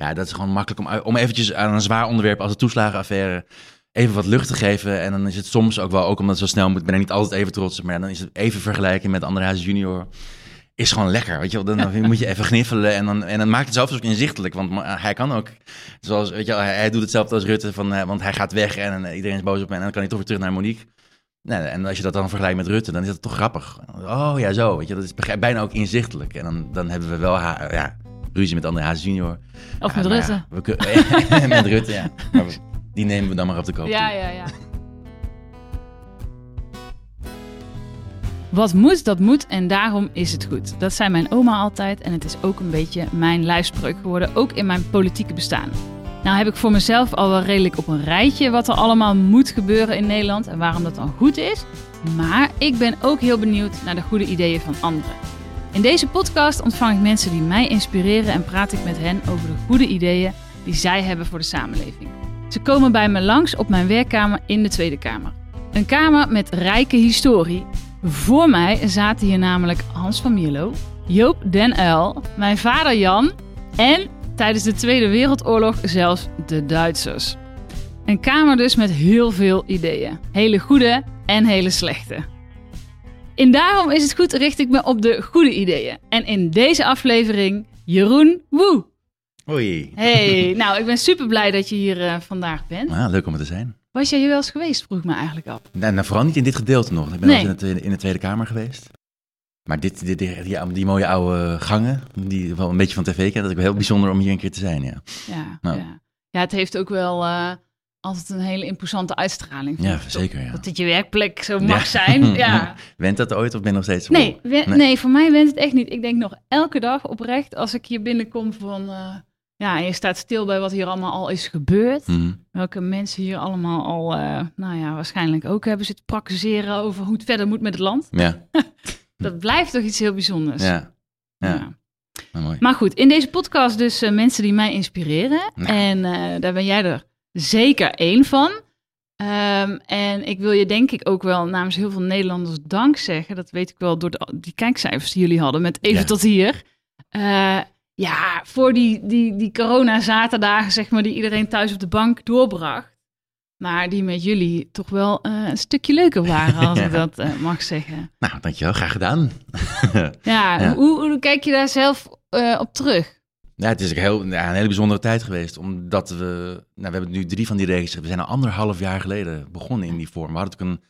ja, dat is gewoon makkelijk om, om eventjes aan een zwaar onderwerp als de toeslagenaffaire even wat lucht te geven. En dan is het soms ook wel, ook omdat het zo snel moet, ben ik niet altijd even trots op, maar dan is het even vergelijken met André Hazes junior. Is gewoon lekker, weet je wel. Dan moet je even gniffelen en dan, en dan maakt het zelfs ook inzichtelijk. Want hij kan ook, zoals, weet je wel, hij, hij doet hetzelfde als Rutte, van, eh, want hij gaat weg en, eh, iedereen is boos op hem. En dan kan hij toch weer terug naar Monique. Nee, en als je dat dan vergelijkt met Rutte, dan is dat toch grappig. Oh ja, zo, weet je, dat is bijna ook inzichtelijk. En dan, dan hebben we wel haar, ja, ruzie met André Hazes junior. Of met Rutte. Ja, we met Rutte, ja. Maar die nemen we dan maar op de koop. Ja, ja, ja. Wat moet, dat moet en daarom is het goed. Dat zei mijn oma altijd en het is ook een beetje mijn lijfspreuk geworden, ook in mijn politieke bestaan. Nou heb ik voor mezelf al wel redelijk op een rijtje wat er allemaal moet gebeuren in Nederland en waarom dat dan goed is. Maar ik ben ook heel benieuwd naar de goede ideeën van anderen. In deze podcast ontvang ik mensen die mij inspireren en praat ik met hen over de goede ideeën die zij hebben voor de samenleving. Ze komen bij me langs op mijn werkkamer in de Tweede Kamer. Een kamer met rijke historie. Voor mij zaten hier namelijk Hans van Mierlo, Joop den Uyl, mijn vader Jan en tijdens de Tweede Wereldoorlog zelfs de Duitsers. Een kamer dus met heel veel ideeën. Hele goede en hele slechte. En daarom is het goed richt ik me op de goede ideeën. En in deze aflevering Jeroen Woe. Hoi. Hey, nou, ik ben super blij dat je hier uh, vandaag bent. Ah, leuk om er te zijn. Was jij hier wel eens geweest, vroeg ik me eigenlijk af. Nee, nou, vooral niet in dit gedeelte nog. Ik ben nee. wel eens in, het, in de Tweede Kamer geweest. Maar dit, dit, die, die, die, mooie oude gangen, die wel een beetje van tv kennen, dat is heel bijzonder om hier een keer te zijn, ja. Ja, nou. ja. ja het heeft ook wel uh, altijd een hele imposante uitstraling. Ja, zeker, ja. Dat dit je werkplek zo mag zijn, ja. Went dat ooit of ben je nog steeds nee, nee, nee, voor mij went het echt niet. Ik denk nog elke dag oprecht, als ik hier binnenkom van... Uh, ja, je staat stil bij wat hier allemaal al is gebeurd. Mm. Welke mensen hier allemaal al, uh, nou ja, waarschijnlijk ook hebben zitten praktiseren over hoe het verder moet met het land. Ja. dat blijft toch iets heel bijzonders. Ja. ja. Maar, mooi. maar goed, in deze podcast dus uh, mensen die mij inspireren. En daar ben jij er zeker één van. Um, en ik wil je denk ik ook wel namens heel veel Nederlanders dank zeggen. Dat weet ik wel door de, die kijkcijfers die jullie hadden met even ja. tot hier. Uh, ja, voor die, die, die corona-zaterdagen, zeg maar, die iedereen thuis op de bank doorbracht. Maar die met jullie toch wel uh, een stukje leuker waren, als ik dat uh, mag zeggen. Nou, dankjewel. Graag gedaan. ja, ja. Hoe, hoe, kijk je daar zelf op terug? Ja, het is heel, ja, een hele bijzondere tijd geweest. Omdat we, nou, we hebben nu drie van die regels. We zijn al anderhalf jaar geleden begonnen in die vorm. We hadden ook een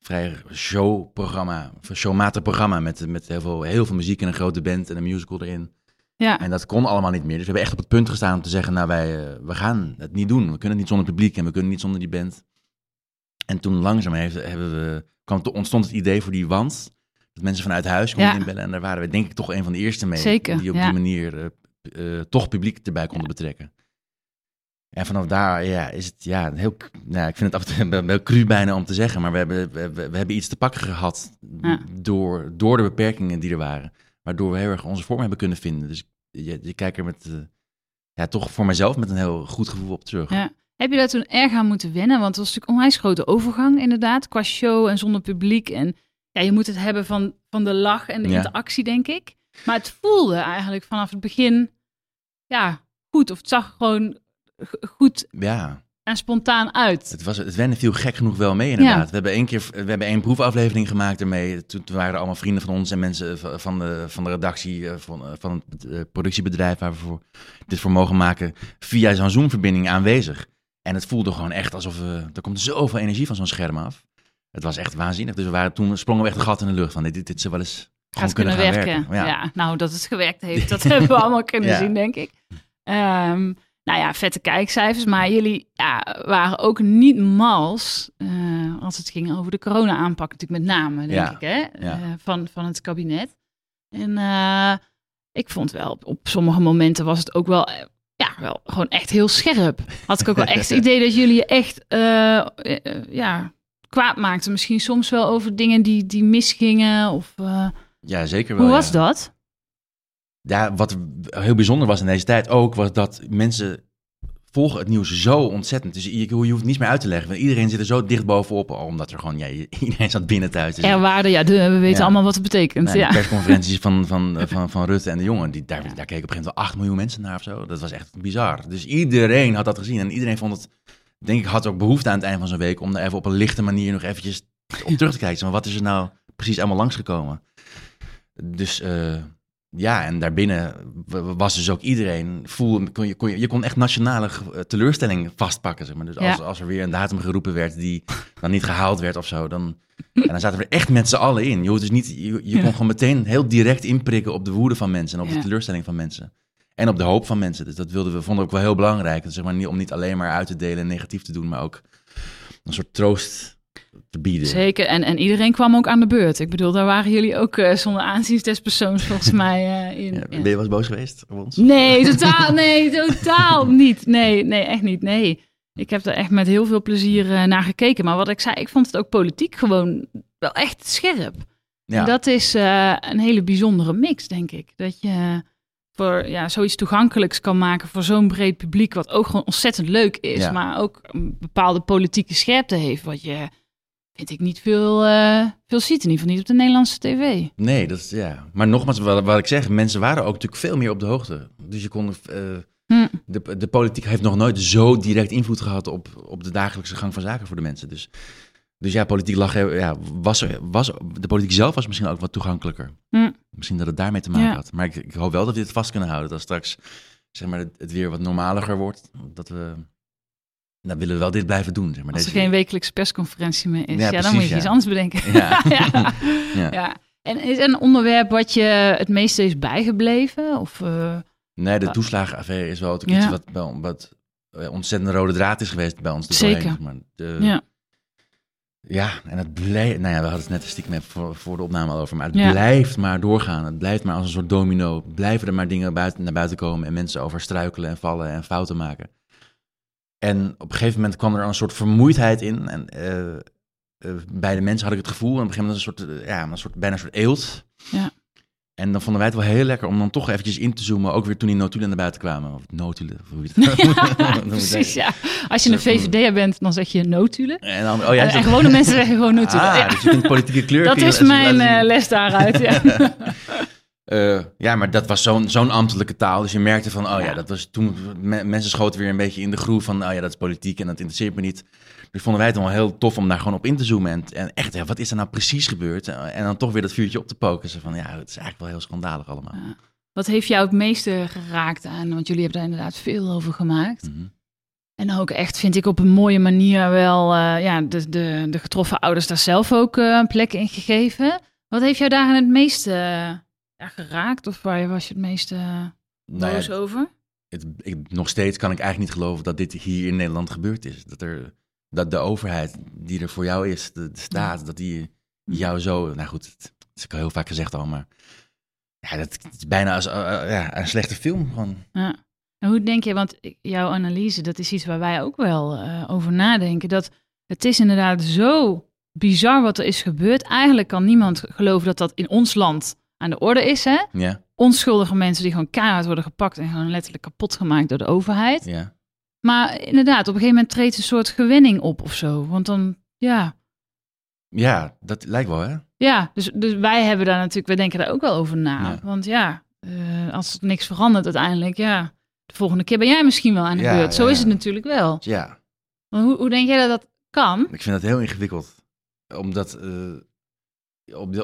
vrij showprogramma, showmatig programma met, met heel, veel, heel veel muziek en een grote band en een musical erin. Ja. En dat kon allemaal niet meer. Dus we hebben echt op het punt gestaan om te zeggen, nou wij, uh, we gaan het niet doen. We kunnen het niet zonder publiek en we kunnen niet zonder die band. En toen langzaam heeft, hebben we, kwam, ontstond het idee voor die wand. Dat mensen vanuit huis konden ja. inbellen. En daar waren we denk ik toch een van de eerste mee. Zeker, die op ja. die manier uh, uh, toch publiek erbij konden ja. betrekken. En vanaf daar ja, is het ja, heel. Nou, ik vind het af en toe wel cru bijna om te zeggen. Maar we hebben, we, we hebben iets te pakken gehad. Door, door de beperkingen die er waren. Waardoor we heel erg onze vorm hebben kunnen vinden. Dus je, je kijkt er met, uh, ja, toch voor mezelf met een heel goed gevoel op terug. Ja. Heb je daar toen erg aan moeten wennen? Want het was natuurlijk een onwijs grote overgang inderdaad, qua show en zonder publiek. En ja, je moet het hebben van, van de lach en de interactie, denk ik. Maar het voelde eigenlijk vanaf het begin, ja, goed. Of het zag gewoon goed ja. en spontaan uit. Het, was, het wende viel gek genoeg wel mee, inderdaad. Ja. We hebben één keer, we hebben één proefaflevering gemaakt ermee. Toen, toen, waren er allemaal vrienden van ons en mensen van de, van de redactie, van, van het productiebedrijf waar we voor, dit voor mogen maken, via zo'n Zoom-verbinding aanwezig. En het voelde gewoon echt alsof we, er komt zoveel energie van zo'n scherm af. Het was echt waanzinnig. Dus we waren toen sprongen we echt een gat in de lucht van dit, dit, dit zou wel eens Gaat kunnen, kunnen werken. werken. Ja. ja. nou dat het gewerkt heeft, dat hebben we allemaal kunnen ja. zien, denk ik. Um, nou ja, vette kijkcijfers. Maar jullie ja, waren ook niet mals uh, als het ging over de corona-aanpak, natuurlijk met name, denk Ja, ik, hè? Uh, van, van het kabinet. En uh, ik vond wel, op, op sommige momenten was het ook wel, ja, wel gewoon echt heel scherp. Had ik ook wel echt het idee dat jullie je echt, ja, kwaad maakten. Misschien soms wel over dingen die, die misgingen of... ja, zeker wel. Hoe was ja. dat? ja, wat heel bijzonder was in deze tijd ook, was dat mensen volgen het nieuws zo ontzettend. Dus je, je hoeft niets meer uit te leggen. Want iedereen zit er zo dicht bovenop, omdat er gewoon, ja, iedereen zat binnen thuis. Dus Er waarde, ja, de, we weten Ja. allemaal wat het betekent. Ja. De persconferenties van, van, van, van Rutte en de jongen, die, daar, daar keken op een gegeven moment wel 8 miljoen mensen naar of zo. Dat was echt bizar. Dus iedereen had dat gezien en iedereen vond het, denk ik, had ook behoefte aan het eind van zo'n week om er even op een lichte manier nog eventjes op terug te kijken. Maar wat is er nou precies allemaal langsgekomen? Dus eh, ja, en daarbinnen was dus ook iedereen, voel, kon je, kon je, je kon echt nationale eh, teleurstelling vastpakken. Zeg maar. Dus als, Ja. als er weer een datum geroepen werd die dan niet gehaald werd of zo, dan, en dan zaten we er echt met z'n allen in. Je, dus niet, je, je Ja. kon gewoon meteen heel direct inprikken op de woede van mensen en op Ja. de teleurstelling van mensen. En op de hoop van mensen. Dus dat wilden we, vonden we ook wel heel belangrijk. Dus zeg maar, om niet alleen maar uit te delen en negatief te doen, maar ook een soort troost te bieden. Zeker, en, en iedereen kwam ook aan de beurt. Ik bedoel, daar waren jullie ook eh, zonder aanzien des persoons volgens mij eh, in. Ja, ben je wel eens boos geweest op ons? Nee, totaal, nee, totaal niet. Nee, nee, echt niet, nee. Ik heb er echt met heel veel plezier eh, naar gekeken. Maar wat ik zei, ik vond het ook politiek gewoon wel echt scherp. Ja. En dat is eh, een hele bijzondere mix, denk ik. Dat je voor ja, zoiets toegankelijks kan maken voor zo'n breed publiek, wat ook gewoon ontzettend leuk is, Ja. maar ook een bepaalde politieke scherpte heeft, wat je, vind ik, niet veel, eh, veel ziet. In ieder geval niet op de Nederlandse tv. Nee, dat is ja. Maar nogmaals, wat, wat ik zeg, mensen waren ook natuurlijk veel meer op de hoogte. Dus je kon. eh, Hm. de, de politiek heeft nog nooit zo direct invloed gehad op, op de dagelijkse gang van zaken voor de mensen. Dus, dus ja, politiek lag, er- ja, was, er- was, de politiek zelf was misschien ook wat toegankelijker. Hm. Misschien dat het daarmee te maken Ja. had. Maar ik, ik hoop wel dat we dit vast kunnen houden. Dat straks zeg maar, het, het weer wat normaliger wordt. Dat we. Dan willen we wel dit blijven doen. Zeg maar. Als er Deze- geen wekelijkse persconferentie meer is, Ja, ja, dan moet je ja. iets anders bedenken. Ja. ja. En is er een onderwerp wat je het meeste is bijgebleven? Of, eh, Nee, de toeslagenaffaire is wel iets wat, wel, wat eh, ontzettend een rode draad is geweest bij ons. er Zeker. doorheen, maar. De, ja. Ja, en het blijft... Nou ja, we hadden het net stiekem even voor, voor de opname al over. Maar het Ja. blijft maar doorgaan. Het blijft maar als een soort domino. Blijven er maar dingen buiten, naar buiten komen... en mensen over struikelen en vallen en fouten maken. En op een gegeven moment kwam er een soort vermoeidheid in. En eh, eh, bij de mensen had ik het gevoel... en op een gegeven moment een soort, eh, ja, een soort, bijna een soort eelt. Ja. En dan vonden wij het wel heel lekker om dan toch eventjes in te zoomen. Ook weer toen die notulen naar buiten kwamen. Of notulen, of hoe je het Ja, noemt. precies, ja. Als je een VVD'er bent, dan zeg je notulen. En dan, oh ja, en gewone mensen zeggen gewoon notulen. Ah, Ja. dus je politieke kleur... Dat is mijn les daaruit. Ja. Eh, ja, maar dat was zo'n zo'n ambtelijke taal. Dus je merkte van, oh ja, Ja. dat was toen... me- mensen schoten weer een beetje in de groef van, oh ja, dat is politiek en dat interesseert me niet. Dus vonden wij het wel heel tof om daar gewoon op in te zoomen. En, en echt, ja, wat is er nou precies gebeurd? En dan toch weer dat vuurtje op te poken. Zo van, ja, het is eigenlijk wel heel schandalig allemaal. Wat heeft jou het meeste geraakt aan? Want jullie hebben daar inderdaad veel over gemaakt. Mhm. En ook echt, vind ik, op een mooie manier wel eh, ja, de, de, de getroffen ouders daar zelf ook eh, een plek in gegeven. Wat heeft jou daar het meeste ja, geraakt? Of waar was je het meeste uh, Nou ja, boos over? het, ik, nog steeds kan ik eigenlijk niet geloven dat dit hier in Nederland gebeurd is. Dat, er, dat de overheid die er voor jou is, de, de staat, dat die jou zo... Nou goed, het, het is ook heel vaak gezegd al, maar... Ja, dat is bijna als eh, eh, ja, een slechte film. Gewoon. Ja. En hoe denk je, want jouw analyse, dat is iets waar wij ook wel eh, over nadenken. Dat het is inderdaad zo bizar wat er is gebeurd. Eigenlijk kan niemand geloven dat dat in ons land aan de orde is. Hè? Ja, Onschuldige mensen die gewoon keihard worden gepakt en gewoon letterlijk kapot gemaakt door de overheid. ja. Maar inderdaad, op een gegeven moment treedt een soort gewenning op of zo. Want dan, ja, ja, dat lijkt wel, hè? ja. Dus, dus wij hebben daar natuurlijk, wij denken daar ook wel over na. Ja. Want ja, eh, als er niks verandert uiteindelijk, ja, de volgende keer ben jij misschien wel aan de Ja, beurt. Zo ja, is het natuurlijk wel. Ja, Maar hoe, hoe denk jij dat dat kan? ik vind dat heel ingewikkeld. Omdat, eh,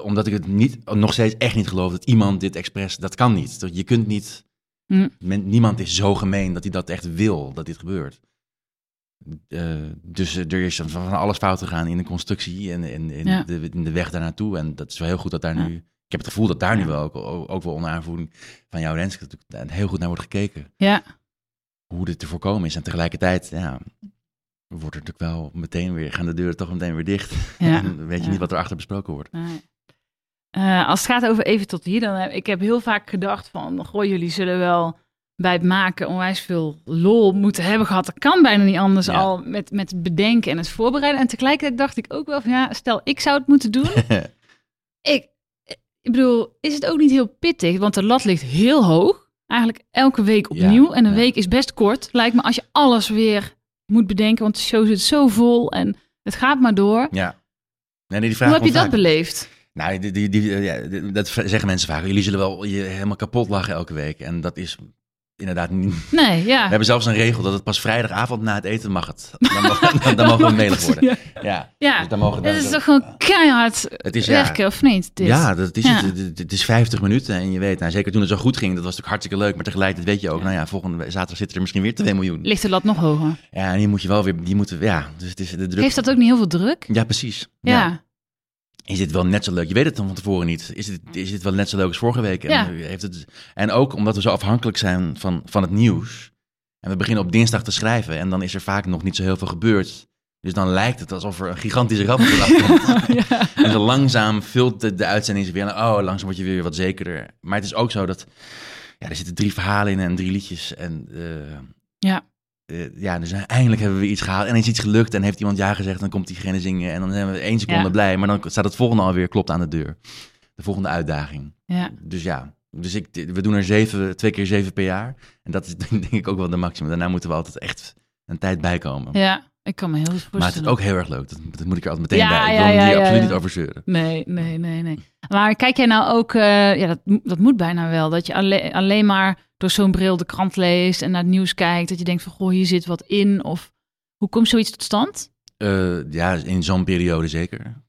omdat ik het niet, nog steeds echt niet geloof dat iemand dit expres... Dat kan niet. Je kunt niet... Hm. Men, niemand is zo gemeen dat hij dat echt wil, dat dit gebeurt. Eh, dus eh, er is van van alles fout gegaan in de constructie en in, in, Ja. de, in de weg daarnaartoe. En dat is wel heel goed dat daar Ja. nu... Ik heb het gevoel dat daar nu wel ook, ook wel onder aanvoering van jou, Renske, natuurlijk heel goed naar wordt gekeken. Ja, Hoe dit te voorkomen is. En tegelijkertijd, ja, wordt er natuurlijk wel meteen weer, gaan de deuren toch meteen weer dicht. ja. En weet je ja. niet wat er achter besproken wordt. Nee. Eh, als het gaat over even tot hier, dan heb ik heb heel vaak gedacht van, goh, jullie zullen wel bij het maken onwijs veel lol moeten hebben gehad. Dat kan bijna niet anders Ja. al met, met het bedenken en het voorbereiden. En tegelijkertijd dacht ik ook wel van, ja, stel ik zou het moeten doen. ik, ik bedoel, is het ook niet heel pittig? Want de lat ligt heel hoog. eigenlijk elke week Ja, opnieuw. en een ja. week is best kort. Lijkt me als je alles weer moet bedenken, want de show zit zo vol en het gaat maar door. Ja. Nee, nee, die vraag Hoe heb je dat beleefd? Nou, die, die, die, ja, die- dat zeggen mensen vaak. Jullie zullen wel je helemaal kapot lachen elke week. En dat is inderdaad niet... Nee, ja. We hebben zelfs een regel dat het pas vrijdagavond na het eten mag het. Dan, mag- dan, dan mogen we melig worden. Ja, Ja, ja. dus dan mogen het is toch gewoon keihard Het is, ja, werken, of niet? Dit? Ja, dat is Ja. Het. Het- Het is 50 minuten en je weet, nou, zeker toen het zo goed ging, dat was natuurlijk hartstikke leuk. Maar tegelijkertijd weet je ook, nou ja, volgende zaterdag zitten er misschien weer 2 miljoen. Ligt de lat nog hoger? Ja, en die moet je wel weer, die moeten, ja, dus het is de druk. Geeft dat ook niet heel veel druk? Ja, precies. Ja. Is dit wel net zo leuk? Je weet het dan van tevoren niet. Is dit, is dit wel net zo leuk als vorige week? En, Ja. heeft het, en ook omdat we zo afhankelijk zijn van, van het nieuws. En we beginnen op dinsdag te schrijven en dan is er vaak nog niet zo heel veel gebeurd. Dus dan lijkt het alsof er een gigantische de afkomt. ja. En zo langzaam vult de, de uitzending zich weer. Oh, langzaam word je weer wat zekerder. Maar het is ook zo dat... Ja, er zitten drie verhalen in en drie liedjes. En eh, Ja. Eh, ja, dus eindelijk hebben we iets gehaald. En is iets gelukt en heeft iemand ja gezegd. Dan komt diegene zingen. En dan zijn we één seconde Ja. blij. Maar dan staat het volgende alweer klopt aan de deur. De volgende uitdaging. ja. Dus ja, dus ik, we doen er zeven, twee keer zeven per jaar. En dat is denk ik ook wel de maximum. Daarna moeten we altijd echt een tijd bijkomen. Ja, ik kan me heel goed voorstellen. maar het is ook heel erg leuk. Dat, dat moet ik er altijd meteen Ja, bij. Ik wil ja, hier absoluut niet over zeuren. Nee, nee, nee, nee. Maar kijk jij nou ook, eh, ja, dat, dat moet bijna wel, dat je alle- alleen maar door zo'n bril de krant leest en naar het nieuws kijkt, dat je denkt van, goh, hier zit wat in, of hoe komt zoiets tot stand? Eh, ja, in zo'n periode zeker.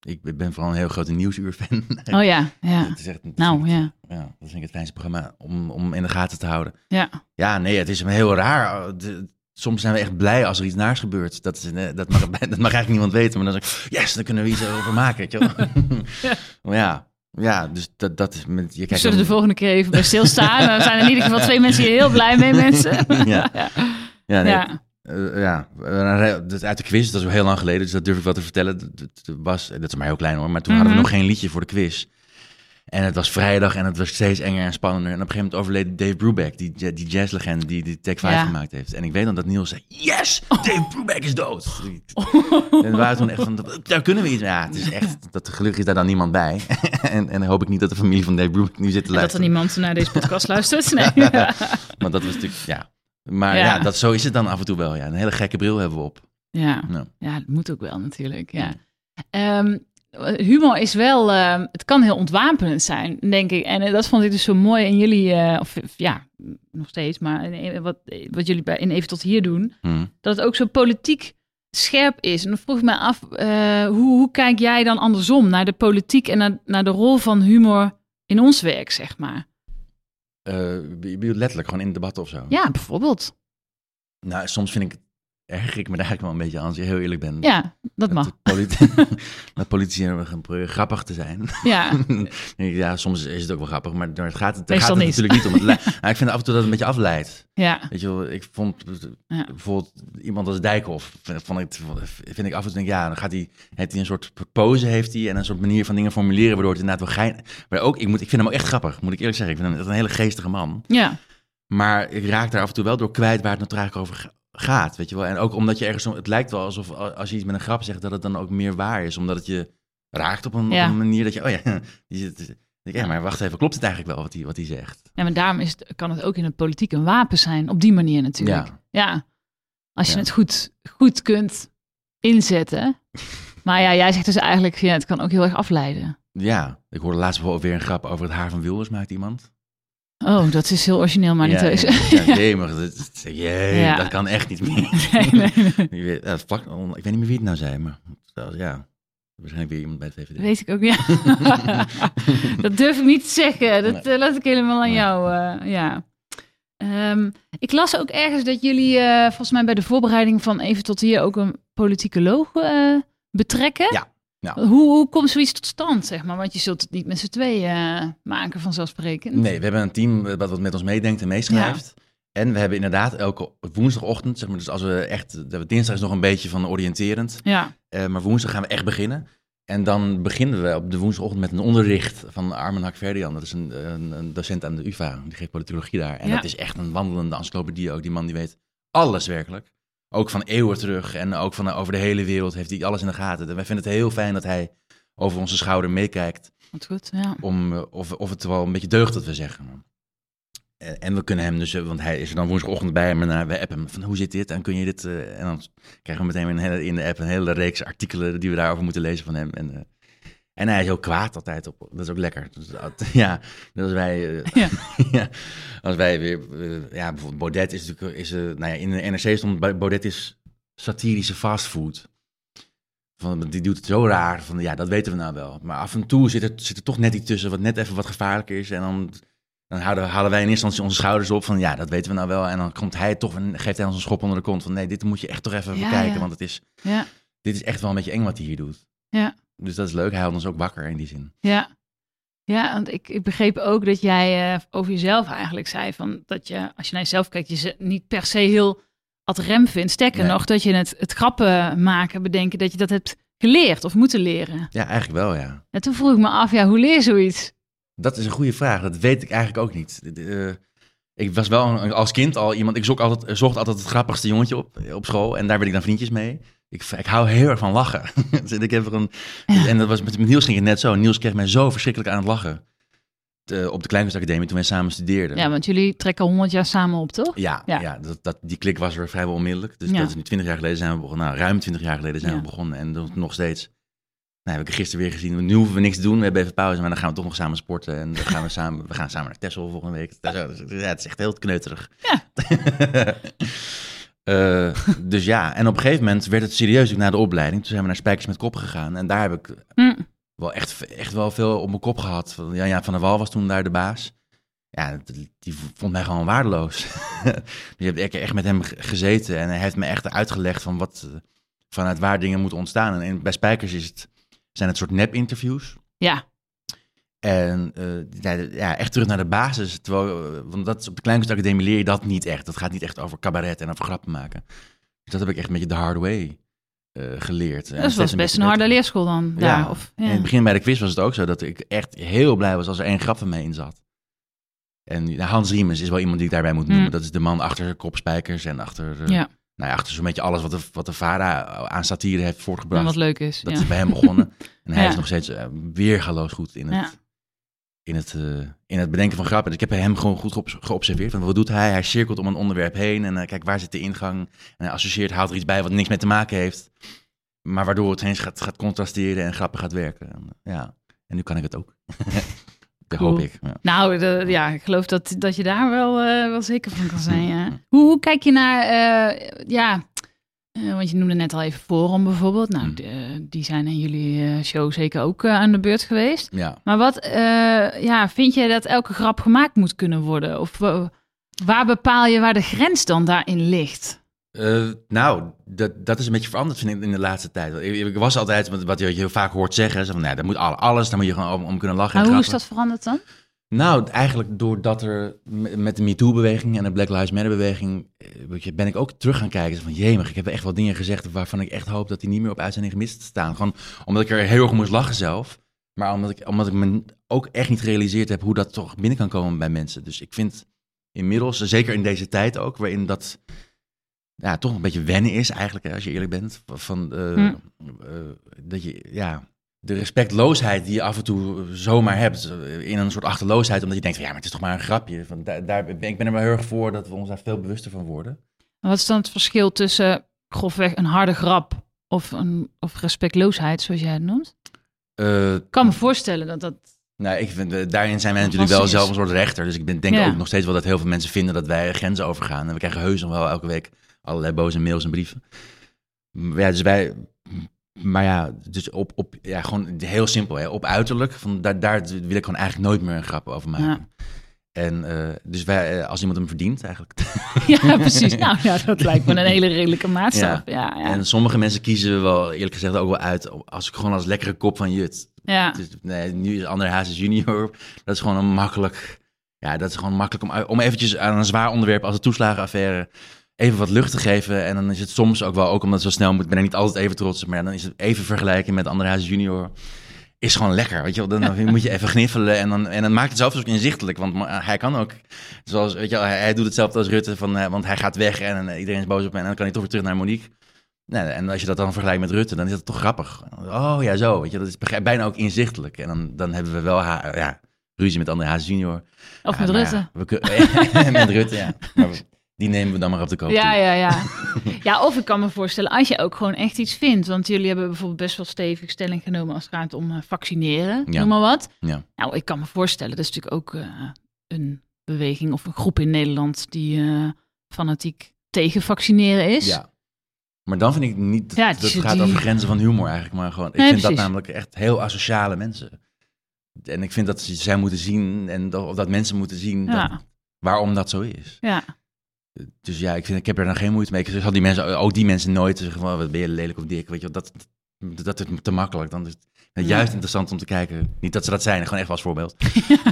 Ik ben vooral een heel grote nieuwsuur-fan. Oh ja, ja. Het is echt, is Nou, echt- ja. ja. Dat vind ik het fijnste programma om, om in de gaten te houden. Ja, Ja, nee, het is heel raar. De- soms zijn we echt blij als er iets naars gebeurt. Dat, is, eh, dat, mag, dat mag eigenlijk niemand weten. Maar dan zeg ik, yes, dan kunnen we iets over maken. Weet je wel. Maar ja, ja, dus dat, dat is met... Je we zullen de volgende keer even bij stilstaan. Dan zijn er in ieder geval twee mensen hier heel blij mee, mensen. Ja. ja. Ja, nee, Ja. Eh, ja, dat uit de quiz, dat is heel lang geleden, dus dat durf ik wel te vertellen. Dat, was, dat is maar heel klein hoor, maar toen hadden we Mhm. nog geen liedje voor de quiz. En het was vrijdag en het was steeds enger en spannender. En op een gegeven moment overleed Dave Brubeck, die, die jazzlegende die die Take 5 Ja. gemaakt heeft. En ik weet dan dat Niels zei, yes, Dave Brubeck is dood. En we waren toen echt van, daar kunnen we iets. Ja, het is echt, dat, gelukkig is daar dan niemand bij. en, en dan hoop ik niet dat de familie van Dave Brubeck nu zit te En dat er luisteren. niemand naar deze podcast luistert. Nee. Maar dat was natuurlijk, ja. Maar Ja. ja, dat, zo is het dan af en toe wel. Ja. Een hele gekke bril hebben we op. Ja. Ja. ja, dat moet ook wel natuurlijk. Ja. Ehm, humor is wel, ehm, het kan heel ontwapenend zijn, denk ik. En eh, dat vond ik dus zo mooi in jullie, eh, of eh, ja, nog steeds, maar in, wat, wat jullie bij in Even tot hier doen, Hm. dat het ook zo politiek scherp is. En dan vroeg ik me af, hoe, hoe kijk jij dan andersom naar de politiek en naar, naar de rol van humor in ons werk, zeg maar? Je bedoelt letterlijk gewoon in het debat of zo? Ja, bijvoorbeeld. Nou, soms vind ik, erger ik me daar eigenlijk wel een beetje aan, als je heel eerlijk bent. Ja, dat mag. politi- dat politici gaan proberen grappig te zijn. Ja, ja, soms is het ook wel grappig, maar daar gaat het, daar gaat het niet. natuurlijk niet om. Het nou, ik vind af en toe dat het een beetje afleidt. ja, Weet je wel, ik vond Ja. bijvoorbeeld iemand als Dijkhoff, vind, vond ik, vind ik af en toe denk, ja, dan gaat hij, heeft hij een soort pose heeft hij en een soort manier van dingen formuleren, waardoor het inderdaad wel gein. Maar ook, ik, moet, ik vind hem ook echt grappig, moet ik eerlijk zeggen. Ik vind hem echt een hele geestige man. ja, Maar ik raak daar af en toe wel door kwijt waar het nou eigenlijk over ga- gaat, weet je wel. En ook omdat je ergens, zo- het lijkt wel alsof als je iets met een grap zegt, dat het dan ook meer waar is, omdat het je raakt op een, Ja. op een manier dat je, oh ja, die zit, ja, maar wacht even, klopt het eigenlijk wel wat hij, wat hij zegt? Ja, maar daarom is het, kan het ook in de politiek een wapen zijn. Op die manier natuurlijk. Ja. Ja. Als je Ja. het goed, goed kunt inzetten. Maar ja, jij zegt dus eigenlijk, ja, het kan ook heel erg afleiden. Ja, ik hoorde laatst bijvoorbeeld weer een grap over het haar van Wilders, maakt iemand. Oh, dat is heel origineel, maar niet ja, heus. Ja, ja, jee, maar dat, dat- jee, Ja. dat kan echt niet meer. Nee, nee, weet, ik weet niet meer wie het nou zei, maar dat ja, waarschijnlijk weer iemand bij de VVD. Weet ik ook, ja. dat durf ik niet te zeggen. Dat eh, laat ik helemaal aan jou. eh, ja. Ehm, ik las ook ergens dat jullie eh, volgens mij bij de voorbereiding van even tot hier ook een politicoloog betrekken. Ja, ja. Hoe, hoe komt zoiets tot stand, zeg maar? Want je zult het niet met z'n tweeën eh, maken vanzelfsprekend. Nee, we hebben een team wat wat met ons meedenkt en meeschrijft. En we hebben inderdaad elke woensdagochtend, zeg maar, dus als we echt, dinsdag is nog een beetje van oriënterend, Ja, eh, maar woensdag gaan we echt beginnen. En dan beginnen we op de woensdagochtend met een onderricht van Armen Hakverdian. Dat is een, een, een docent aan de UvA, die geeft politicologie daar. En Ja. dat is echt een wandelende encyclopedie ook. Die man die weet alles werkelijk. Ook van eeuwen terug en ook van over de hele wereld heeft hij alles in de gaten. En wij vinden het heel fijn dat hij over onze schouder meekijkt wat goed. Ja. om, eh, of, of het wel een beetje deugt dat we zeggen. en, en we kunnen hem dus, eh, want hij is er dan woensdagochtend bij hem en uh, we appen hem van hoe zit dit en kun je dit? eh, en dan krijgen we meteen in de app een hele reeks artikelen die we daarover moeten lezen van hem. En, en hij is ook kwaad altijd op. Dat is ook lekker. Dus, dat- ja, dus als wij, eh, Ja. ja, als wij weer, eh, ja, bijvoorbeeld Baudet is natuurlijk, is, eh, nou ja, in de NRC stond Baudet is satirische fastfood. Van, die doet het zo raar, van ja, dat weten we nou wel. Maar af en toe zit er, zit er toch net iets tussen wat net even wat gevaarlijker is. En dan, dan houden, halen wij in eerste instantie onze schouders op van ja, dat weten we nou wel. En dan komt hij toch en geeft hij ons een schop onder de kont van nee, dit moet je echt toch even Ja, bekijken. Want het is, Ja, dit is echt wel een beetje eng wat hij hier doet. ja, Dus dat is leuk. Hij houdt ons ook wakker in die zin. ja. Ja, want ik, ik begreep ook dat jij eh, over jezelf eigenlijk zei van dat je, als je naar jezelf kijkt, je ze niet per se heel ad rem vindt. Sterker Nee. nog, dat je het, het grappen maken, bedenken, dat je dat hebt geleerd of moeten leren. Ja, eigenlijk wel, ja. En toen vroeg ik me af, ja, hoe leer je zoiets? Dat is een goede vraag. Dat weet ik eigenlijk ook niet. Eh, ik was wel een- als kind al iemand. Ik zocht altijd, zocht altijd het grappigste jongetje op, op school. En daar werd ik dan vriendjes mee. Ik, ik hou heel erg van lachen. Dus ik heb er een, En dat was met, met Niels ging het net zo. Niels kreeg mij zo verschrikkelijk aan het lachen. De- op de Kleinkunstacademie toen wij samen studeerden. Ja, want jullie trekken al honderd jaar samen op, toch? Ja, Ja. ja. dat, dat, die klik was er vrijwel onmiddellijk. Dus Ja. dat is nu twintig jaar geleden zijn we begonnen. Nou, ruim twintig jaar geleden zijn we begonnen. En dat nog steeds. Nou, heb ik gisteren weer gezien. Nu hoeven we niks te doen. We hebben even pauze. Maar dan gaan we toch nog samen sporten. En dan gaan we samen, we gaan samen naar Texel volgende week. Ja, het is echt heel kneuterig. Ja. Eh, dus ja, en op een gegeven moment werd het serieus na de opleiding. Toen zijn we naar Spijkers met Kop gegaan. En daar heb ik Hm. wel echt, echt wel veel op mijn kop gehad. Van- Jan ja, van der Wal was toen daar de baas. Ja, die- vond mij gewoon waardeloos. dus je hebt echt- echt met hem ge- gezeten en hij heeft me echt uitgelegd van wat, eh, vanuit waar dingen moeten ontstaan. En bij Spijkers is het, zijn het soort nep-interviews. Ja, En eh, ja, echt terug naar de basis. Terwijl, eh, want dat is, op de Kleinkunstacademie leer je dat niet echt. Dat gaat niet echt over cabaret en over grappen maken. Dus dat heb ik echt een beetje de hard way eh, geleerd. En dat was best een harde beter. leerschool dan. Ja. Daar, of, ja. En in het begin bij de quiz was het ook zo dat ik echt heel blij was als er één grap van mij in zat. En nou, Hans Riemens is wel iemand die ik daarbij moet noemen. Hmm. Dat is de man achter kopspijkers en achter, ja, nou ja, achter zo'n beetje alles wat de, wat de VARA aan satire heeft en voortgebracht. wat leuk is. Dat is bij hem begonnen. En hij is nog steeds weergaloos goed in het. In, het, eh, in het bedenken van grappen. Dus ik heb hem gewoon goed geobs- geobserveerd. Van, wat doet hij? Hij cirkelt om een onderwerp heen. En eh, kijk, waar zit de ingang? En hij associeert, haalt er iets bij wat niks mee te maken heeft. Maar waardoor het eens gaat, gaat contrasteren en grappen gaat werken. En, ja, en nu kan ik het ook. dat Cool. hoop ik. Ja. Nou, de- ja, ik geloof dat, dat je daar wel, eh, wel zeker van kan zijn. Ja. Hoe, hoe kijk je naar, eh, ja, eh, want je noemde net al even Forum bijvoorbeeld. Nou, Hmm. die, eh, die zijn in jullie eh, show zeker ook aan de beurt geweest. ja. Maar wat, ja, vind je dat elke grap gemaakt moet kunnen worden? Of wa- waar bepaal je waar de grens dan daarin ligt? Nou, dat, dat is een beetje veranderd vind ik in de laatste tijd. Ik, ik was altijd, wat, wat je heel vaak hoort zeggen, zo van, nou, dat moet al- alles, daar moet je gewoon om, om kunnen lachen. Maar en hoe is dat veranderd dan? Nou, eigenlijk doordat er me- met de MeToo-beweging en de Black Lives Matter-beweging... eh, ben ik ook terug gaan kijken. Van, jemig, ik heb echt wel dingen gezegd waarvan ik echt hoop dat die niet meer op uitzending gemist staan. Gewoon omdat ik er heel erg om moest lachen zelf. Maar omdat ik, omdat ik me ook echt niet gerealiseerd heb hoe dat toch binnen kan komen bij mensen. Dus ik vind inmiddels, zeker in deze tijd ook, waarin dat ja, toch een beetje wennen is eigenlijk, hè, als je eerlijk bent. Van, eh, Hm. eh, dat je, ja, de respectloosheid die je af en toe zomaar hebt, eh, in een soort achterloosheid, omdat je denkt van ja, maar het is toch maar een grapje. Van, daar, daar, ben- ik ben er wel heel erg voor dat we ons daar veel bewuster van worden. En Wat is dan het verschil tussen grofweg een harde grap of, een, of respectloosheid, zoals jij het noemt? Eh, Ik kan me voorstellen dat dat... nou, ik vind, eh, daarin zijn wij natuurlijk wel is. zelf een soort rechter. Dus ik ben, denk Ja. ook nog steeds wel dat heel veel mensen vinden dat wij grenzen overgaan. En we krijgen heus nog wel elke week allerlei boze mails en brieven. Ja, dus wij, maar ja, dus op, op ja, gewoon heel simpel, hè, op uiterlijk, van daar, daar wil ik gewoon eigenlijk nooit meer een grap over maken. Ja. En eh, dus wij, eh, als iemand hem verdient eigenlijk. Ja, precies. Nou ja, dat lijkt me een hele redelijke maatstaf. Ja, ja. En sommige mensen kiezen wel, eerlijk gezegd, ook wel uit als ik gewoon als lekkere kop van jut. ja. Dus, nee, nu is Ander Hazes junior. Dat is gewoon een makkelijk. Ja, dat is gewoon makkelijk om, om eventjes aan een zwaar onderwerp als de toeslagenaffaire even wat lucht te geven. En dan is het soms ook wel, ook omdat het zo snel moet, ben ik niet altijd even trots. op, Maar dan is het even vergelijken met Hazes junior. Is gewoon lekker, weet je wel. Dan moet je even gniffelen en dan, en dan maakt het zelfs ook inzichtelijk. Want maar hij kan ook, zoals, weet je wel, hij, hij doet hetzelfde als Rutte. Van, eh, want hij gaat weg en eh, iedereen is boos op hem. En dan kan hij toch weer terug naar Monique. Nee, en als je dat dan vergelijkt met Rutte, dan is dat toch grappig. Oh ja, zo, weet je, dat is bijna ook inzichtelijk. En dan, dan hebben we wel haar, ja, ruzie met André Hazes junior. Of met Rutte. ja, we kun- met Rutte, ja. Maar we- die nemen we dan maar op de koop. Ja, toe. ja, ja. ja, of ik kan me voorstellen, als je ook gewoon echt iets vindt. Want jullie hebben bijvoorbeeld best wel stevig stelling genomen als het gaat om eh, vaccineren, Ja. noem maar wat. Ja. Nou, ik kan me voorstellen, dat is natuurlijk ook eh, een beweging of een groep in Nederland die eh, fanatiek tegen vaccineren is. Ja. Maar dan vind ik niet Ja, dat het is het gaat die- over grenzen van humor eigenlijk. Maar gewoon, ik Nee, vind dat namelijk echt heel asociale mensen. En ik vind dat ze- zij moeten zien, en dat, of dat mensen moeten zien Ja. dat, waarom dat zo is. Ja, Dus ja, ik, vind, ik heb er dan geen moeite mee. Ik zal die mensen, ook die mensen nooit zeggen van, wat ben je lelijk of dik, weet je. Dat, dat, is te makkelijk. Dan is het Ja. juist interessant om te kijken. Niet dat ze dat zijn, gewoon echt als voorbeeld.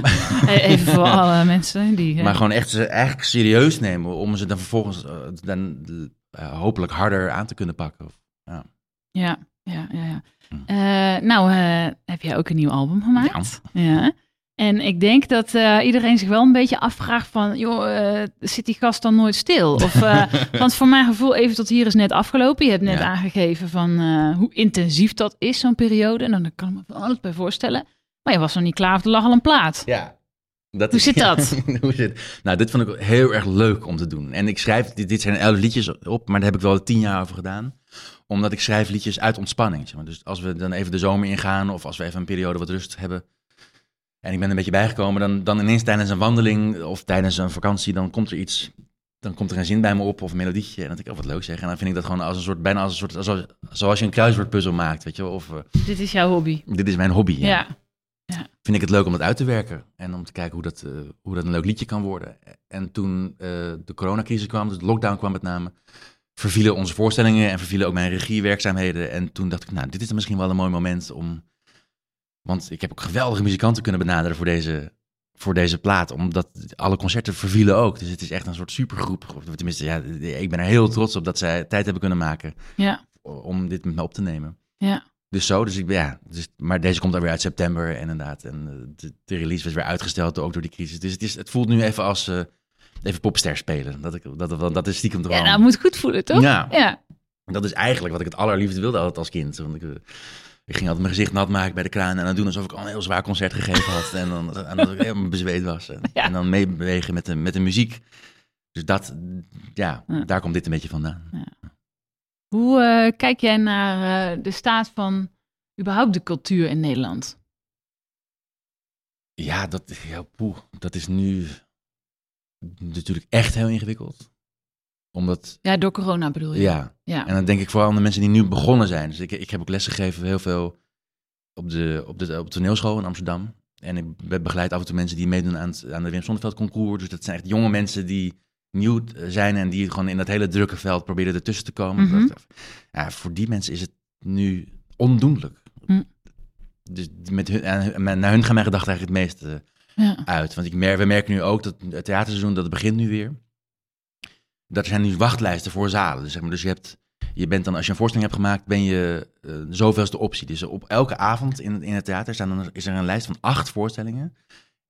Even voor alle mensen die... eh, Maar gewoon echt ze eigenlijk serieus nemen om ze dan vervolgens eh, dan, eh, hopelijk harder aan te kunnen pakken. Ja, ja, ja. ja. Hm. Nou, heb jij ook een nieuw album gemaakt? Ja. En ik denk dat eh, iedereen zich wel een beetje afvraagt van, joh, eh, zit die gast dan nooit stil? Of, eh, want voor mijn gevoel, even tot hier is net afgelopen. Je hebt net Ja. aangegeven van hoe intensief dat is, zo'n periode. En dan kan ik me van alles bij voorstellen. Maar je was nog niet klaar of er lag al een plaat. Ja. Dat Hoe zit dat? Hoe zit, nou, dit vond ik heel erg leuk om te doen. En ik schrijf, dit, dit zijn elf liedjes op, maar daar heb ik wel tien jaar over gedaan. Omdat ik schrijf liedjes uit ontspanning. Zeg maar. Dus als we dan even de zomer ingaan of als we even een periode wat rust hebben. En ik ben een beetje bijgekomen, dan, dan ineens tijdens een wandeling of tijdens een vakantie, dan komt er iets, dan komt er een zin bij me op of een melodietje. En dan denk ik, oh wat leuk zeg. En dan vind ik dat gewoon als een soort, bijna als een soort, zoals, zoals je een kruiswoordpuzzel maakt, weet je wel. Of eh, Dit is jouw hobby. dit is mijn hobby. Ja. vind ik het leuk om dat uit te werken. En om te kijken hoe dat, eh, hoe dat een leuk liedje kan worden. En toen eh, de coronacrisis kwam, dus de lockdown kwam met name, vervielen onze voorstellingen en vervielen ook mijn regiewerkzaamheden. En toen dacht ik, nou, dit is misschien wel een mooi moment om... Want ik heb ook geweldige muzikanten kunnen benaderen voor deze, voor deze plaat. Omdat alle concerten vervielen ook. Dus het is echt een soort supergroep. Of Tenminste, ja, ik ben er heel trots op dat zij tijd hebben kunnen maken Ja, om dit met me op te nemen. ja. Dus zo, dus ik ben ja, dus, maar deze komt dan weer uit september en inderdaad. En eh, de, de release was weer uitgesteld, ook door die crisis. Dus het, is, het voelt nu even als eh, even popster spelen. Dat, ik, dat, dat, dat is stiekem toch Ja, wel- nou, moet goed voelen, toch? Ja. Ja. Dat is eigenlijk wat ik het allerliefst wilde altijd als kind. Want ik, eh, ik ging altijd mijn gezicht nat maken bij de kraan en dan doen alsof ik al een heel zwaar concert gegeven had. En dan en dat ik helemaal bezweet was. En, Ja. en dan meebewegen met de, met de muziek. Dus dat, ja, Ja. daar komt dit een beetje vandaan. Hoe eh, kijk jij naar eh, de staat van überhaupt de cultuur in Nederland? Ja, dat, ja, poeh, dat is nu natuurlijk echt heel ingewikkeld. Omdat, Ja, door corona bedoel je? ja, Ja. en dan denk ik vooral aan de mensen die nu begonnen zijn. Dus ik, ik heb ook lessen gegeven, heel veel op de, op de, op de toneelschool in Amsterdam. En ik be- begeleid af en toe mensen die meedoen aan, het, aan de Wim Sonneveld concours. Dus dat zijn echt jonge mensen die nieuw eh, zijn en die gewoon in dat hele drukke veld proberen ertussen te komen. Mhm. Ja, voor die mensen is het nu ondoenlijk. Hm. Dus met hun, en naar hun gaan mijn gedachten eigenlijk het meest Ja. uit. Want ik mer we merken nu ook dat het theaterseizoen, dat begint nu weer. Dat er zijn nu wachtlijsten voor zalen. Dus, zeg maar, dus je, hebt, je bent dan, als je een voorstelling hebt gemaakt, ben je eh zoveelste optie. Dus op elke avond in, in het theater staan dan, is er een lijst van acht voorstellingen.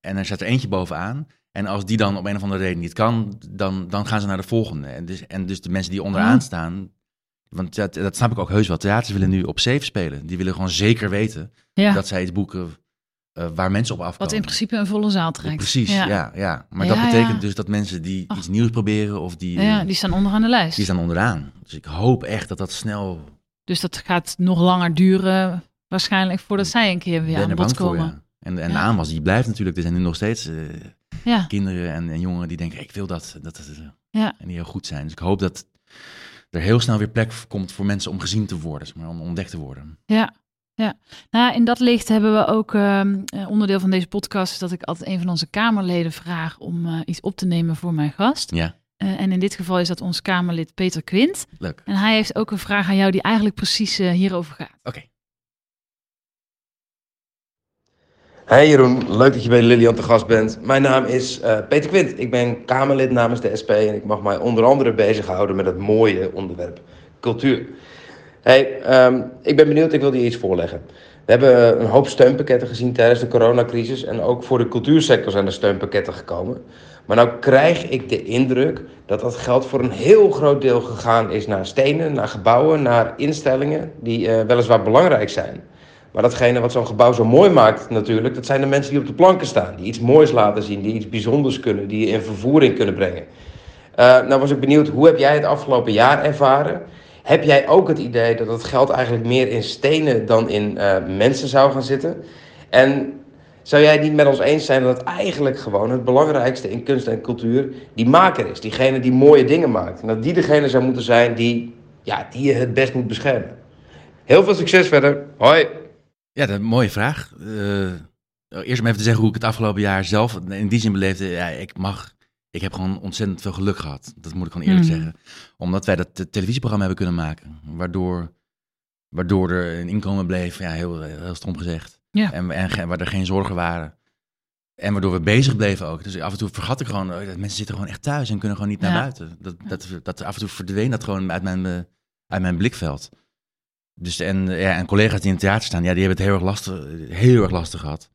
En er staat er eentje bovenaan. En als die dan op een of andere reden niet kan, dan, dan gaan ze naar de volgende. En dus, en dus de mensen die onderaan Oh. staan, want dat, dat snap ik ook heus wel. Theaters willen nu op safe spelen. Die willen gewoon zeker weten Ja. dat zij iets boeken eh, waar mensen op afkomen. Wat in principe een volle zaal trekt. Precies, ja. ja, Maar Ja, dat betekent ja. dus dat mensen die Ach. iets nieuws proberen of die, Ja, die staan onderaan de lijst. die staan onderaan. Dus ik hoop echt dat dat snel Dus dat gaat nog langer duren, waarschijnlijk, voordat zij een keer weer ben aan bod voor. komen. Ja. En, en de aanwas die blijft natuurlijk. Er zijn nu nog steeds eh, Ja, kinderen en, en jongeren die denken, ik wil dat. dat, dat Ja. En die heel goed zijn. Dus ik hoop dat er heel snel weer plek komt voor mensen om gezien te worden. Maar om ontdekt te worden. ja. Ja, nou, in dat licht hebben we ook ehm, eh, onderdeel van deze podcast, dat ik altijd een van onze Kamerleden vraag om eh, iets op te nemen voor mijn gast. Ja, Eh, en in dit geval is dat ons Kamerlid Peter Quint. leuk. En hij heeft ook een vraag aan jou die eigenlijk precies hierover gaat. Oké. Hey Jeroen, leuk dat je bij Lilian te gast bent. Mijn naam is Peter Quint. Ik ben Kamerlid namens de SP en ik mag mij onder andere bezighouden met het mooie onderwerp cultuur. Hey, ehm, ik ben benieuwd, ik wil je iets voorleggen. We hebben een hoop steunpakketten gezien tijdens de coronacrisis en ook voor de cultuursector zijn er steunpakketten gekomen. Maar nou krijg ik de indruk dat dat geld voor een heel groot deel gegaan is naar stenen, naar gebouwen, naar instellingen die eh, weliswaar belangrijk zijn. Maar datgene wat zo'n gebouw zo mooi maakt natuurlijk, dat zijn de mensen die op de planken staan. Die iets moois laten zien, die iets bijzonders kunnen, die je in vervoering kunnen brengen. Uh, nou was ik benieuwd, hoe heb jij het afgelopen jaar ervaren? Heb jij ook het idee dat het geld eigenlijk meer in stenen dan in uh, mensen zou gaan zitten? En zou jij het niet met ons eens zijn dat het eigenlijk gewoon het belangrijkste in kunst en cultuur die maker is? Diegene die mooie dingen maakt. En dat die degene zou moeten zijn die, ja, die je het best moet beschermen. Heel veel succes verder. Hoi. Ja, dat een mooie vraag. Uh, eerst om even te zeggen hoe ik het afgelopen jaar zelf in die zin beleefde. Ja, ik mag ik heb gewoon ontzettend veel geluk gehad. Dat moet ik gewoon eerlijk mhm. zeggen. Omdat wij dat televisieprogramma hebben kunnen maken. Waardoor, waardoor er een inkomen bleef, ja, heel, heel stom gezegd. Ja. En, en waar er geen zorgen waren. En waardoor we bezig bleven ook. Dus af en toe vergat ik gewoon, oh, dat mensen zitten gewoon echt thuis en kunnen gewoon niet naar buiten. Dat, dat, dat, af en toe verdween dat gewoon uit mijn, uit mijn blikveld. Dus en, ja, en collega's die in het theater staan, ja, die hebben het heel erg lastig, heel erg lastig gehad.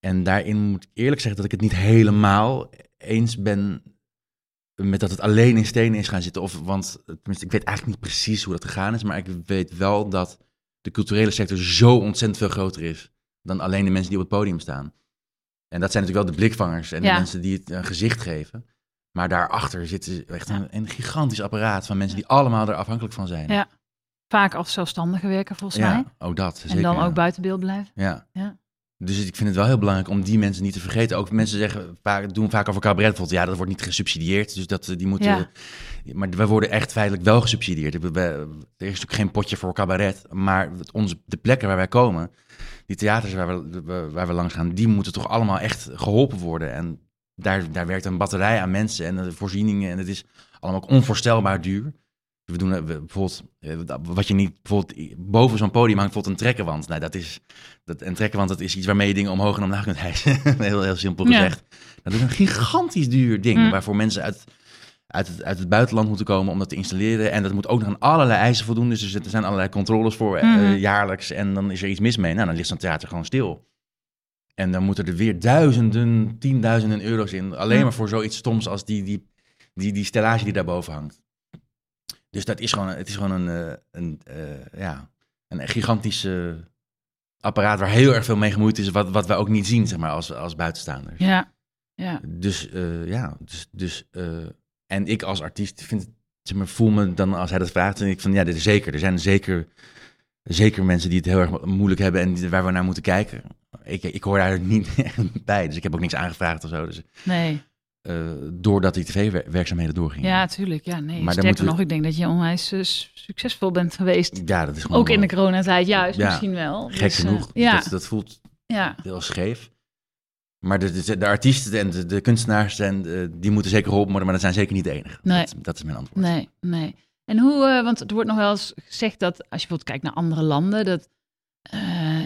En daarin moet ik eerlijk zeggen dat ik het niet helemaal eens ben met dat het alleen in stenen is gaan zitten. Of, want tenminste, ik weet eigenlijk niet precies hoe dat gegaan is, maar ik weet wel dat de culturele sector zo ontzettend veel groter is dan alleen de mensen die op het podium staan. En dat zijn natuurlijk wel de blikvangers en de mensen die het een gezicht geven. Maar daarachter zit echt een, een, gigantisch apparaat van mensen die allemaal er afhankelijk van zijn. Ja, vaak als zelfstandige werken volgens ja, mij. ook dat. Zeker, en dan ook buiten beeld blijven. Ja. ja. Dus ik vind het wel heel belangrijk om die mensen niet te vergeten. Ook mensen zeggen, vaak, doen vaak over cabaret bijvoorbeeld, ja, dat wordt niet gesubsidieerd. Dus dat, die moeten, ja. maar we worden echt feitelijk wel gesubsidieerd. er is natuurlijk geen potje voor cabaret, maar onze, de plekken waar wij komen, die theaters waar we, waar we langs gaan, die moeten toch allemaal echt geholpen worden. En daar, daar werkt een batterij aan mensen en de voorzieningen en het is allemaal ook onvoorstelbaar duur. We doen we, bijvoorbeeld, eh, wat je niet, bijvoorbeeld boven zo'n podium hangt bijvoorbeeld een trekkenwand. Nou, dat is, dat, een trekkenwand dat is iets waarmee je dingen omhoog en omlaag kunt hijsen. heel, heel simpel gezegd. Dat is een gigantisch duur ding mm. waarvoor mensen uit, uit, het, uit het buitenland moeten komen om dat te installeren. En dat moet ook nog aan allerlei eisen voldoen. Dus er zijn allerlei controles voor eh, mm. jaarlijks. En dan is er iets mis mee. Nou, dan ligt zo'n theater gewoon stil. En dan moeten er weer duizenden, tienduizenden euro's in. Alleen mm. maar voor zoiets stoms als die, die, die, die stellage die daarboven hangt. Dus dat is gewoon, het is gewoon een, eh, een, uh, ja, een gigantische apparaat waar heel erg veel mee gemoeid is, wat, wat wij ook niet zien, zeg maar, als, als buitenstaanders. Ja, ja. Dus uh, ja, dus, dus en ik als artiest vind het, zeg maar, voel me dan als hij dat vraagt, en ik van ja, dit is zeker. Er zijn zeker, zeker mensen die het heel erg moeilijk hebben en die, waar we naar moeten kijken. Ik, ik hoor daar niet bij, dus ik heb ook niks aangevraagd of zo. Dus, nee. Uh, doordat die tv-werkzaamheden doorgingen. Ja, tuurlijk. Ja, nee. Maar Sterker nog, ik denk dat je onwijs uh, succesvol bent geweest. Ja, dat is gewoon Ook in de coronatijd, juist, ja, misschien wel. Gek dus, genoeg. Uh, ja. Dat, dat, voelt ja. heel scheef. Maar de, de, de artiesten en de, de kunstenaars, en, die moeten zeker geholpen worden, maar dat zijn zeker niet de enige. Nee. Dat, dat is mijn antwoord. Nee, nee. En hoe, want er wordt nog wel eens gezegd dat, als je bijvoorbeeld kijkt naar andere landen, dat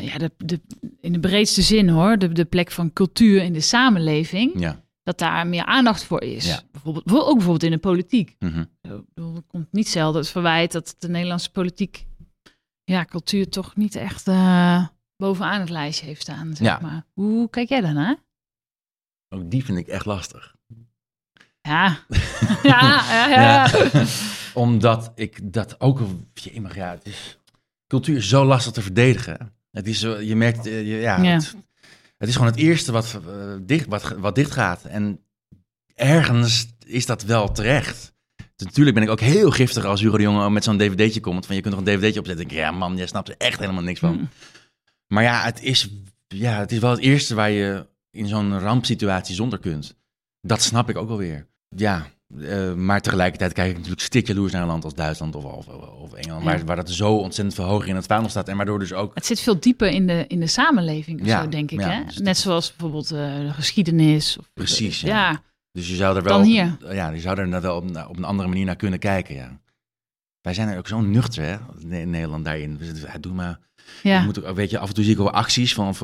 ja, de, de, in de breedste zin hoor, de, de plek van cultuur in de samenleving... Ja dat daar meer aandacht voor is. Ja. Bijvoorbeeld, ook bijvoorbeeld in de politiek. Mm Er komt niet zelden het verwijt dat de Nederlandse politiek ja, cultuur toch niet echt uh, bovenaan het lijstje heeft staan. Zeg ja. maar. Hoe kijk jij daarnaar? Ook die vind ik echt lastig. Ja. ja, ja, ja. Omdat ik dat ook, je, ja, het is, cultuur is zo lastig te verdedigen. Het is zo, je merkt, eh, ja, ja. Het, het is gewoon het eerste wat, uh, dicht, wat, wat dicht gaat. En ergens is dat wel terecht. Natuurlijk ben ik ook heel giftig als Hugo de Jonge met zo'n dvd'tje komt. Van je kunt nog een dvd'tje opzetten. Ik denk, ja man, jij snapt er echt helemaal niks van. Mm. Maar ja het, is, ja, het is wel het eerste waar je in zo'n rampsituatie zonder kunt. Dat snap ik ook wel weer. Ja, uh, maar tegelijkertijd kijk ik natuurlijk stik jaloers naar een land als Duitsland of, of, of Engeland, waar, waar dat zo ontzettend veel hoger in het vaandel staat en waardoor dus ook... Het zit veel dieper in de, in de samenleving, ja, zo, denk ik. Ja, hè? Dus Net zoals bijvoorbeeld uh, de geschiedenis. Of, Precies, ja. Dus je zou er wel, hier. ja, je zou er wel op, op, een andere manier naar kunnen kijken, ja. Wij zijn er ook zo nuchter, hè, in Nederland daarin. Dus, doe maar ja. moet ook, weet je, af en toe zie ik wel acties van,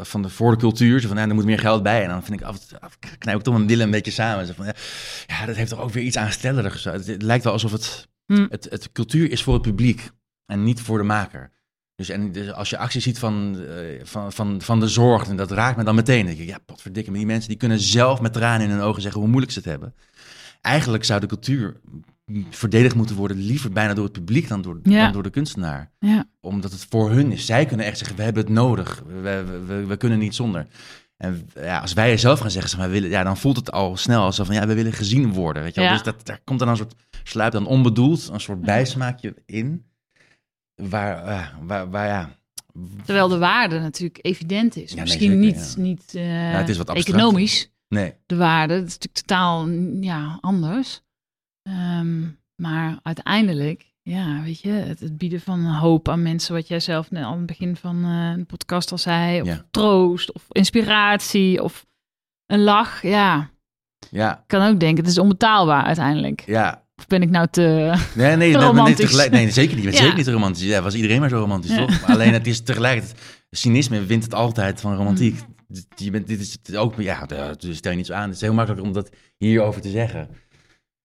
van de, voor de cultuur. Zo van, ja, er moet meer geld bij. En dan vind ik af en toe, knijp ik toch mijn billen een beetje samen. Zo van, ja, dat heeft toch ook weer iets aanstellerigs. Het, het lijkt wel alsof het, hm. het, het cultuur is voor het publiek en niet voor de maker. Dus, en dus als je acties ziet van, uh, van, van, van de zorg, en dat raakt me dan meteen. denk ik, ja, potverdikke, maar die mensen die kunnen zelf met tranen in hun ogen zeggen hoe moeilijk ze het hebben. Eigenlijk zou de cultuur verdedigd moeten worden, liever bijna door het publiek dan door, Ja. dan door de kunstenaar. Ja. Omdat het voor hun is. Zij kunnen echt zeggen, we hebben het nodig. We, we, we, kunnen niet zonder. En ja, als wij zelf gaan zeggen, zeg maar, we willen, ja, dan voelt het al snel alsof van, ja, we willen gezien worden. Weet je wel? Dus dat, daar komt dan een soort, sluipt dan onbedoeld, een soort bijsmaakje in. Waar, eh, waar, waar ja, Terwijl de waarde natuurlijk evident is. Nee, Misschien zeker, niet, niet eh, het is wat abstract. economisch, nee. de waarde. Dat is natuurlijk totaal ja, anders. Ehm, maar uiteindelijk, ja, weet je, het, het bieden van hoop aan mensen, wat jij zelf net aan het begin van eh, de podcast al zei, of Ja. troost, of inspiratie, of een lach, ja. Ja, Ik kan ook denken, het is onbetaalbaar uiteindelijk. ja. Of ben ik nou te... Nee, nee, nee, nee, Romantisch. tegelijk- nee, zeker niet. Ja. Zeker niet romantisch. Ja, was iedereen maar zo romantisch, Ja. toch? Alleen het is tegelijkertijd... Cynisme wint het altijd van romantiek. Mm. Je bent, dit is ook... Ja, daar- dus stel je niet zo aan. Het is heel makkelijk om dat hierover te zeggen.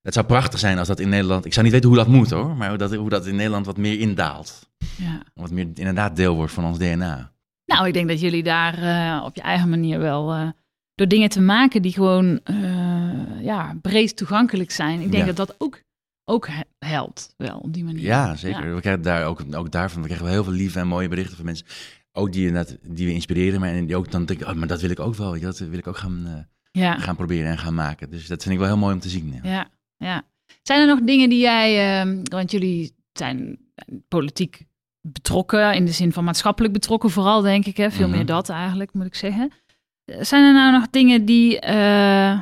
Het zou prachtig zijn als dat in Nederland... Ik zou niet weten hoe dat moet, hoor. Maar hoe dat, hoe dat in Nederland wat meer indaalt. Ja. Wat meer inderdaad deel wordt van ons DNA. Nou, ik denk dat jullie daar eh, op je eigen manier wel... eh, door dingen te maken die gewoon eh, ja, breed toegankelijk zijn. Ik denk Ja. dat dat ook, ook he- helpt wel op die manier. Ja, zeker. We krijgen daar ook, ook daarvan... We krijgen wel heel veel lieve en mooie berichten van mensen. Ook die, die we inspireren. Maar die ook dan denken... Oh, maar dat wil ik ook wel. Dat wil ik ook gaan... gaan proberen en gaan maken. Dus dat vind ik wel heel mooi om te zien. Ja. Ja. Zijn er nog dingen die jij... eh, want jullie zijn politiek betrokken, in de zin van maatschappelijk betrokken vooral, denk ik. Hè? Veel Mhm. meer dat eigenlijk, moet ik zeggen. Eh, Zijn er nou nog dingen die, eh,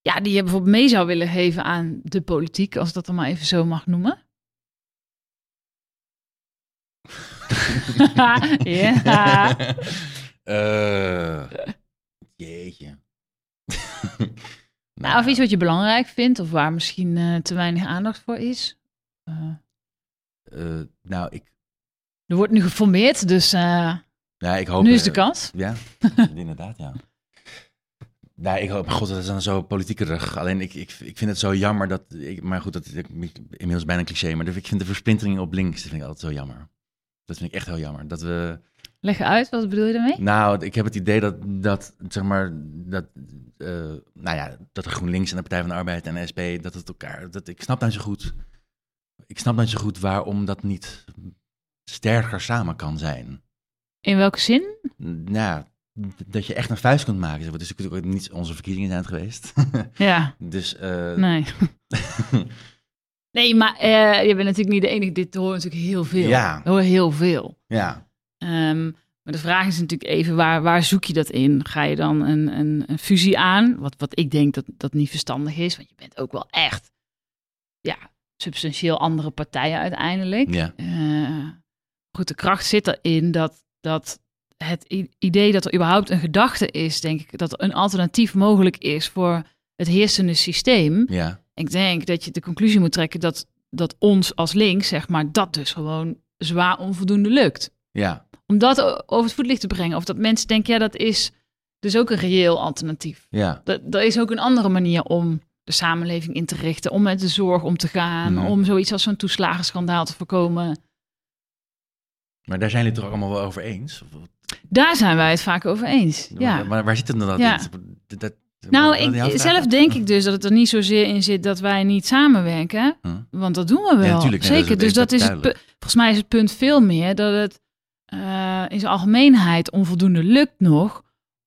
ja, die je bijvoorbeeld mee zou willen geven aan de politiek, als ik dat dan maar even zo mag noemen? ja. Eh, jeetje. Nou, of iets wat je belangrijk vindt, of waar misschien eh, te weinig aandacht voor is. Eh, eh, nou, ik, er wordt nu geformeerd, dus ja, ik hoop... nu is de kans. Ja, inderdaad, ja. Nou, ik hoop, god, dat is dan zo politiekerig. Alleen ik, ik, ik vind het zo jammer dat, ik, maar goed, dat is inmiddels bijna een cliché, maar ik vind de versplintering op links, dat vind ik altijd zo jammer. Dat vind ik echt heel jammer. Dat we, Leg uit, wat bedoel je daarmee? Nou, ik heb het idee dat, dat zeg maar, dat, eh, nou ja, dat de GroenLinks en de Partij van de Arbeid en de SP, dat het elkaar, dat, ik snap nou zo goed, ik snap nou zo goed waarom dat niet sterker samen kan zijn. In welke zin? Nou, dat je echt een vuist kunt maken. Het is natuurlijk ook niet onze verkiezingen zijn geweest. Ja, dus, eh, nee. Nee, maar eh, je bent natuurlijk niet de enige. Dit hoor natuurlijk heel veel. Ja. Hoor heel veel. ja, Ehm, maar de vraag is natuurlijk even, waar, waar zoek je dat in? Ga je dan een, een, een fusie aan? Wat, wat ik denk dat dat niet verstandig is. Want je bent ook wel echt, ja, substantieel andere partijen uiteindelijk. ja, Eh, goed, de kracht zit erin dat, dat het idee dat er überhaupt een gedachte is, denk ik, dat er een alternatief mogelijk is voor het heersende systeem. ja, Ik denk dat je de conclusie moet trekken dat, dat ons als links, zeg maar, dat dus gewoon zwaar onvoldoende lukt. Ja, Om dat over het voetlicht te brengen. Of dat mensen denken, ja, dat is dus ook een reëel alternatief. ja, Dat, dat is ook een andere manier om de samenleving in te richten, om met de zorg om te gaan, Mhm. om zoiets als zo'n toeslagenschandaal te voorkomen. Maar daar zijn jullie het toch allemaal wel over eens? Daar zijn wij het vaak over eens. Ja. Maar waar zit het dan dat Ja. Dat, dat, Nou, ik, zelf denk ik dus dat het er niet zozeer in zit dat wij niet samenwerken. Huh? Want dat doen we wel. Ja, natuurlijk. Nee, Zeker. dat dus dat is het volgens mij is het punt veel meer dat het eh, in zijn algemeenheid onvoldoende lukt nog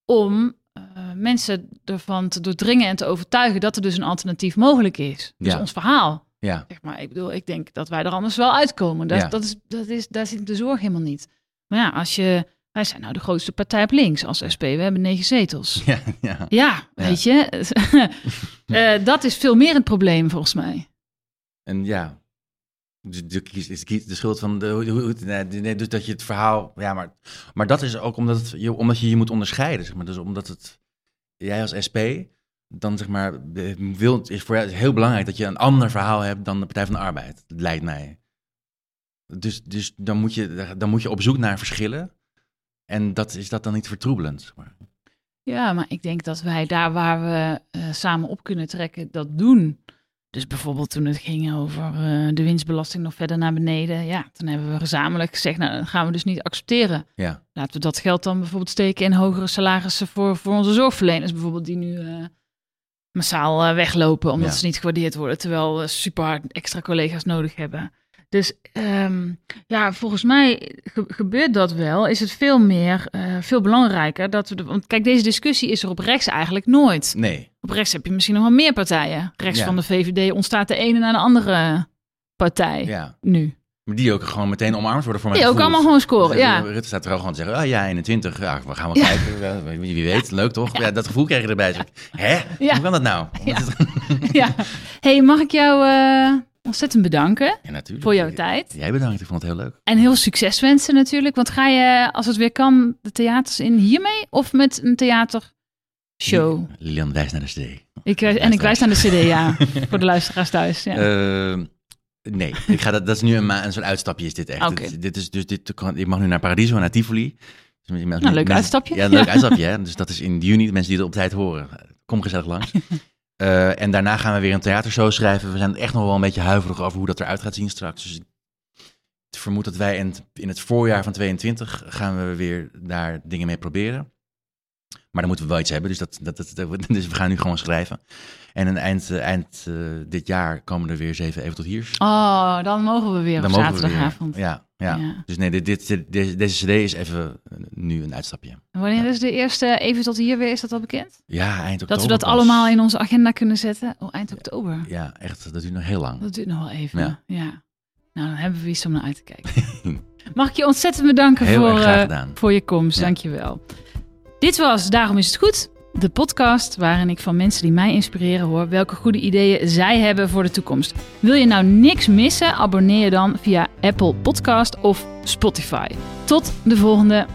om eh, mensen ervan te doordringen en te overtuigen dat er dus een alternatief mogelijk is. Dus Ja. ons verhaal. Ja, Zeg maar, ik bedoel, ik denk dat wij er anders wel uitkomen. Dat, Ja. dat is, dat is, daar zit de zorg helemaal niet. Maar ja, als je, wij zijn nou de grootste partij op links als SP. We hebben negen zetels. ja, ja. Ja, weet je. Eh, dat is veel meer het probleem volgens mij. En ja, is de, schuld van de, nee, dus dat je het verhaal, ja, maar, maar dat is ook omdat, je, omdat je je moet onderscheiden, zeg maar. Dus omdat het, jij als SP, dan zeg maar, wil, is voor jou heel belangrijk dat je een ander verhaal hebt dan de Partij van de Arbeid, lijkt mij. Dus, dus dan, moet je, dan moet je op zoek naar verschillen. En dat is dat dan niet vertroebelend. zeg maar. Ja, maar ik denk dat wij daar waar we eh, samen op kunnen trekken, dat doen. Dus bijvoorbeeld toen het ging over eh, de winstbelasting nog verder naar beneden. Ja, toen hebben we gezamenlijk gezegd, nou, dat gaan we dus niet accepteren. Ja, Laten we dat geld dan bijvoorbeeld steken in hogere salarissen voor, voor onze zorgverleners bijvoorbeeld, die nu eh, massaal eh, weglopen omdat Ja. ze niet gewaardeerd worden, terwijl we super hard extra collega's nodig hebben. Dus ehm, ja, volgens mij ge- gebeurt dat wel. Is het veel meer, eh, veel belangrijker dat we. De, want kijk, deze discussie is er op rechts eigenlijk nooit. Nee, Op rechts heb je misschien nog wel meer partijen. Rechts Ja. van de VVD ontstaat de ene na de andere partij ja. nu. Maar die ook gewoon meteen omarmd worden voor mijn Die ook allemaal gewoon scoren, Dus, ja. eh, Rutte staat er al gewoon te zeggen, ah ja, 21, ja, we gaan wel Ja. kijken. Ja, wie, wie weet, leuk toch? Ja. dat gevoel krijg je erbij. Ik, Hè? Ja. Hoe kan dat nou? Ja. ja. hey, mag ik jou eh, ontzettend bedanken Ja, voor jouw tijd? Jij bedankt, ik vond het heel leuk. En heel succes wensen natuurlijk. Want ga je, als het weer kan, de theaters in hiermee? Of met een theatershow? Lilian wijst naar de CD. Ik, en ik wijs naar de cd, ja. voor de luisteraars thuis. Ja. Ehm, nee, ik ga dat, dat is nu een, een soort uitstapje is dit echt. Dit, dit is dus dit, ik mag nu naar Paradiso, naar Tivoli. Dus met- Nou, leuk uitstapje. Ja, een leuk Ja. uitstapje. Hè? Dus dat is in juni, de mensen die het op tijd horen. Kom gezellig langs. Eh, en daarna gaan we weer een theatershow schrijven. We zijn echt nog wel een beetje huiverig over hoe dat eruit gaat zien straks. Dus ik vermoed dat wij in het, in het voorjaar van 22 gaan we weer daar dingen mee proberen. Maar dan moeten we wel iets hebben, dus, dat, dat, dat, dat- dus we gaan nu gewoon schrijven. En aan eind, eh, eind eh, dit jaar komen er weer zeven even tot hier. Oh, dan mogen we weer dan op we zaterdagavond. weer. Ja, ja. Ja. Dus nee, dit, dit, dit- deze, deze cd is even eh, nu een uitstapje. Wanneer is de eerste even tot hier weer? Is dat al bekend? Ja, eind oktober. Dat we dat pas. allemaal in onze agenda kunnen zetten? Oh, eind oktober. Ja, echt, dat duurt nog heel lang. Dat duurt nog wel even. Ja. Ja. Nou, dan hebben we iets om naar uit te kijken. Mag ik je ontzettend bedanken Heel voor, eh, voor je komst. Dank je wel. Dit was Daarom is het goed. De podcast waarin ik van mensen die mij inspireren hoor welke goede ideeën zij hebben voor de toekomst. Wil je nou niks missen? Abonneer je dan via Apple Podcast of Spotify. Tot de volgende.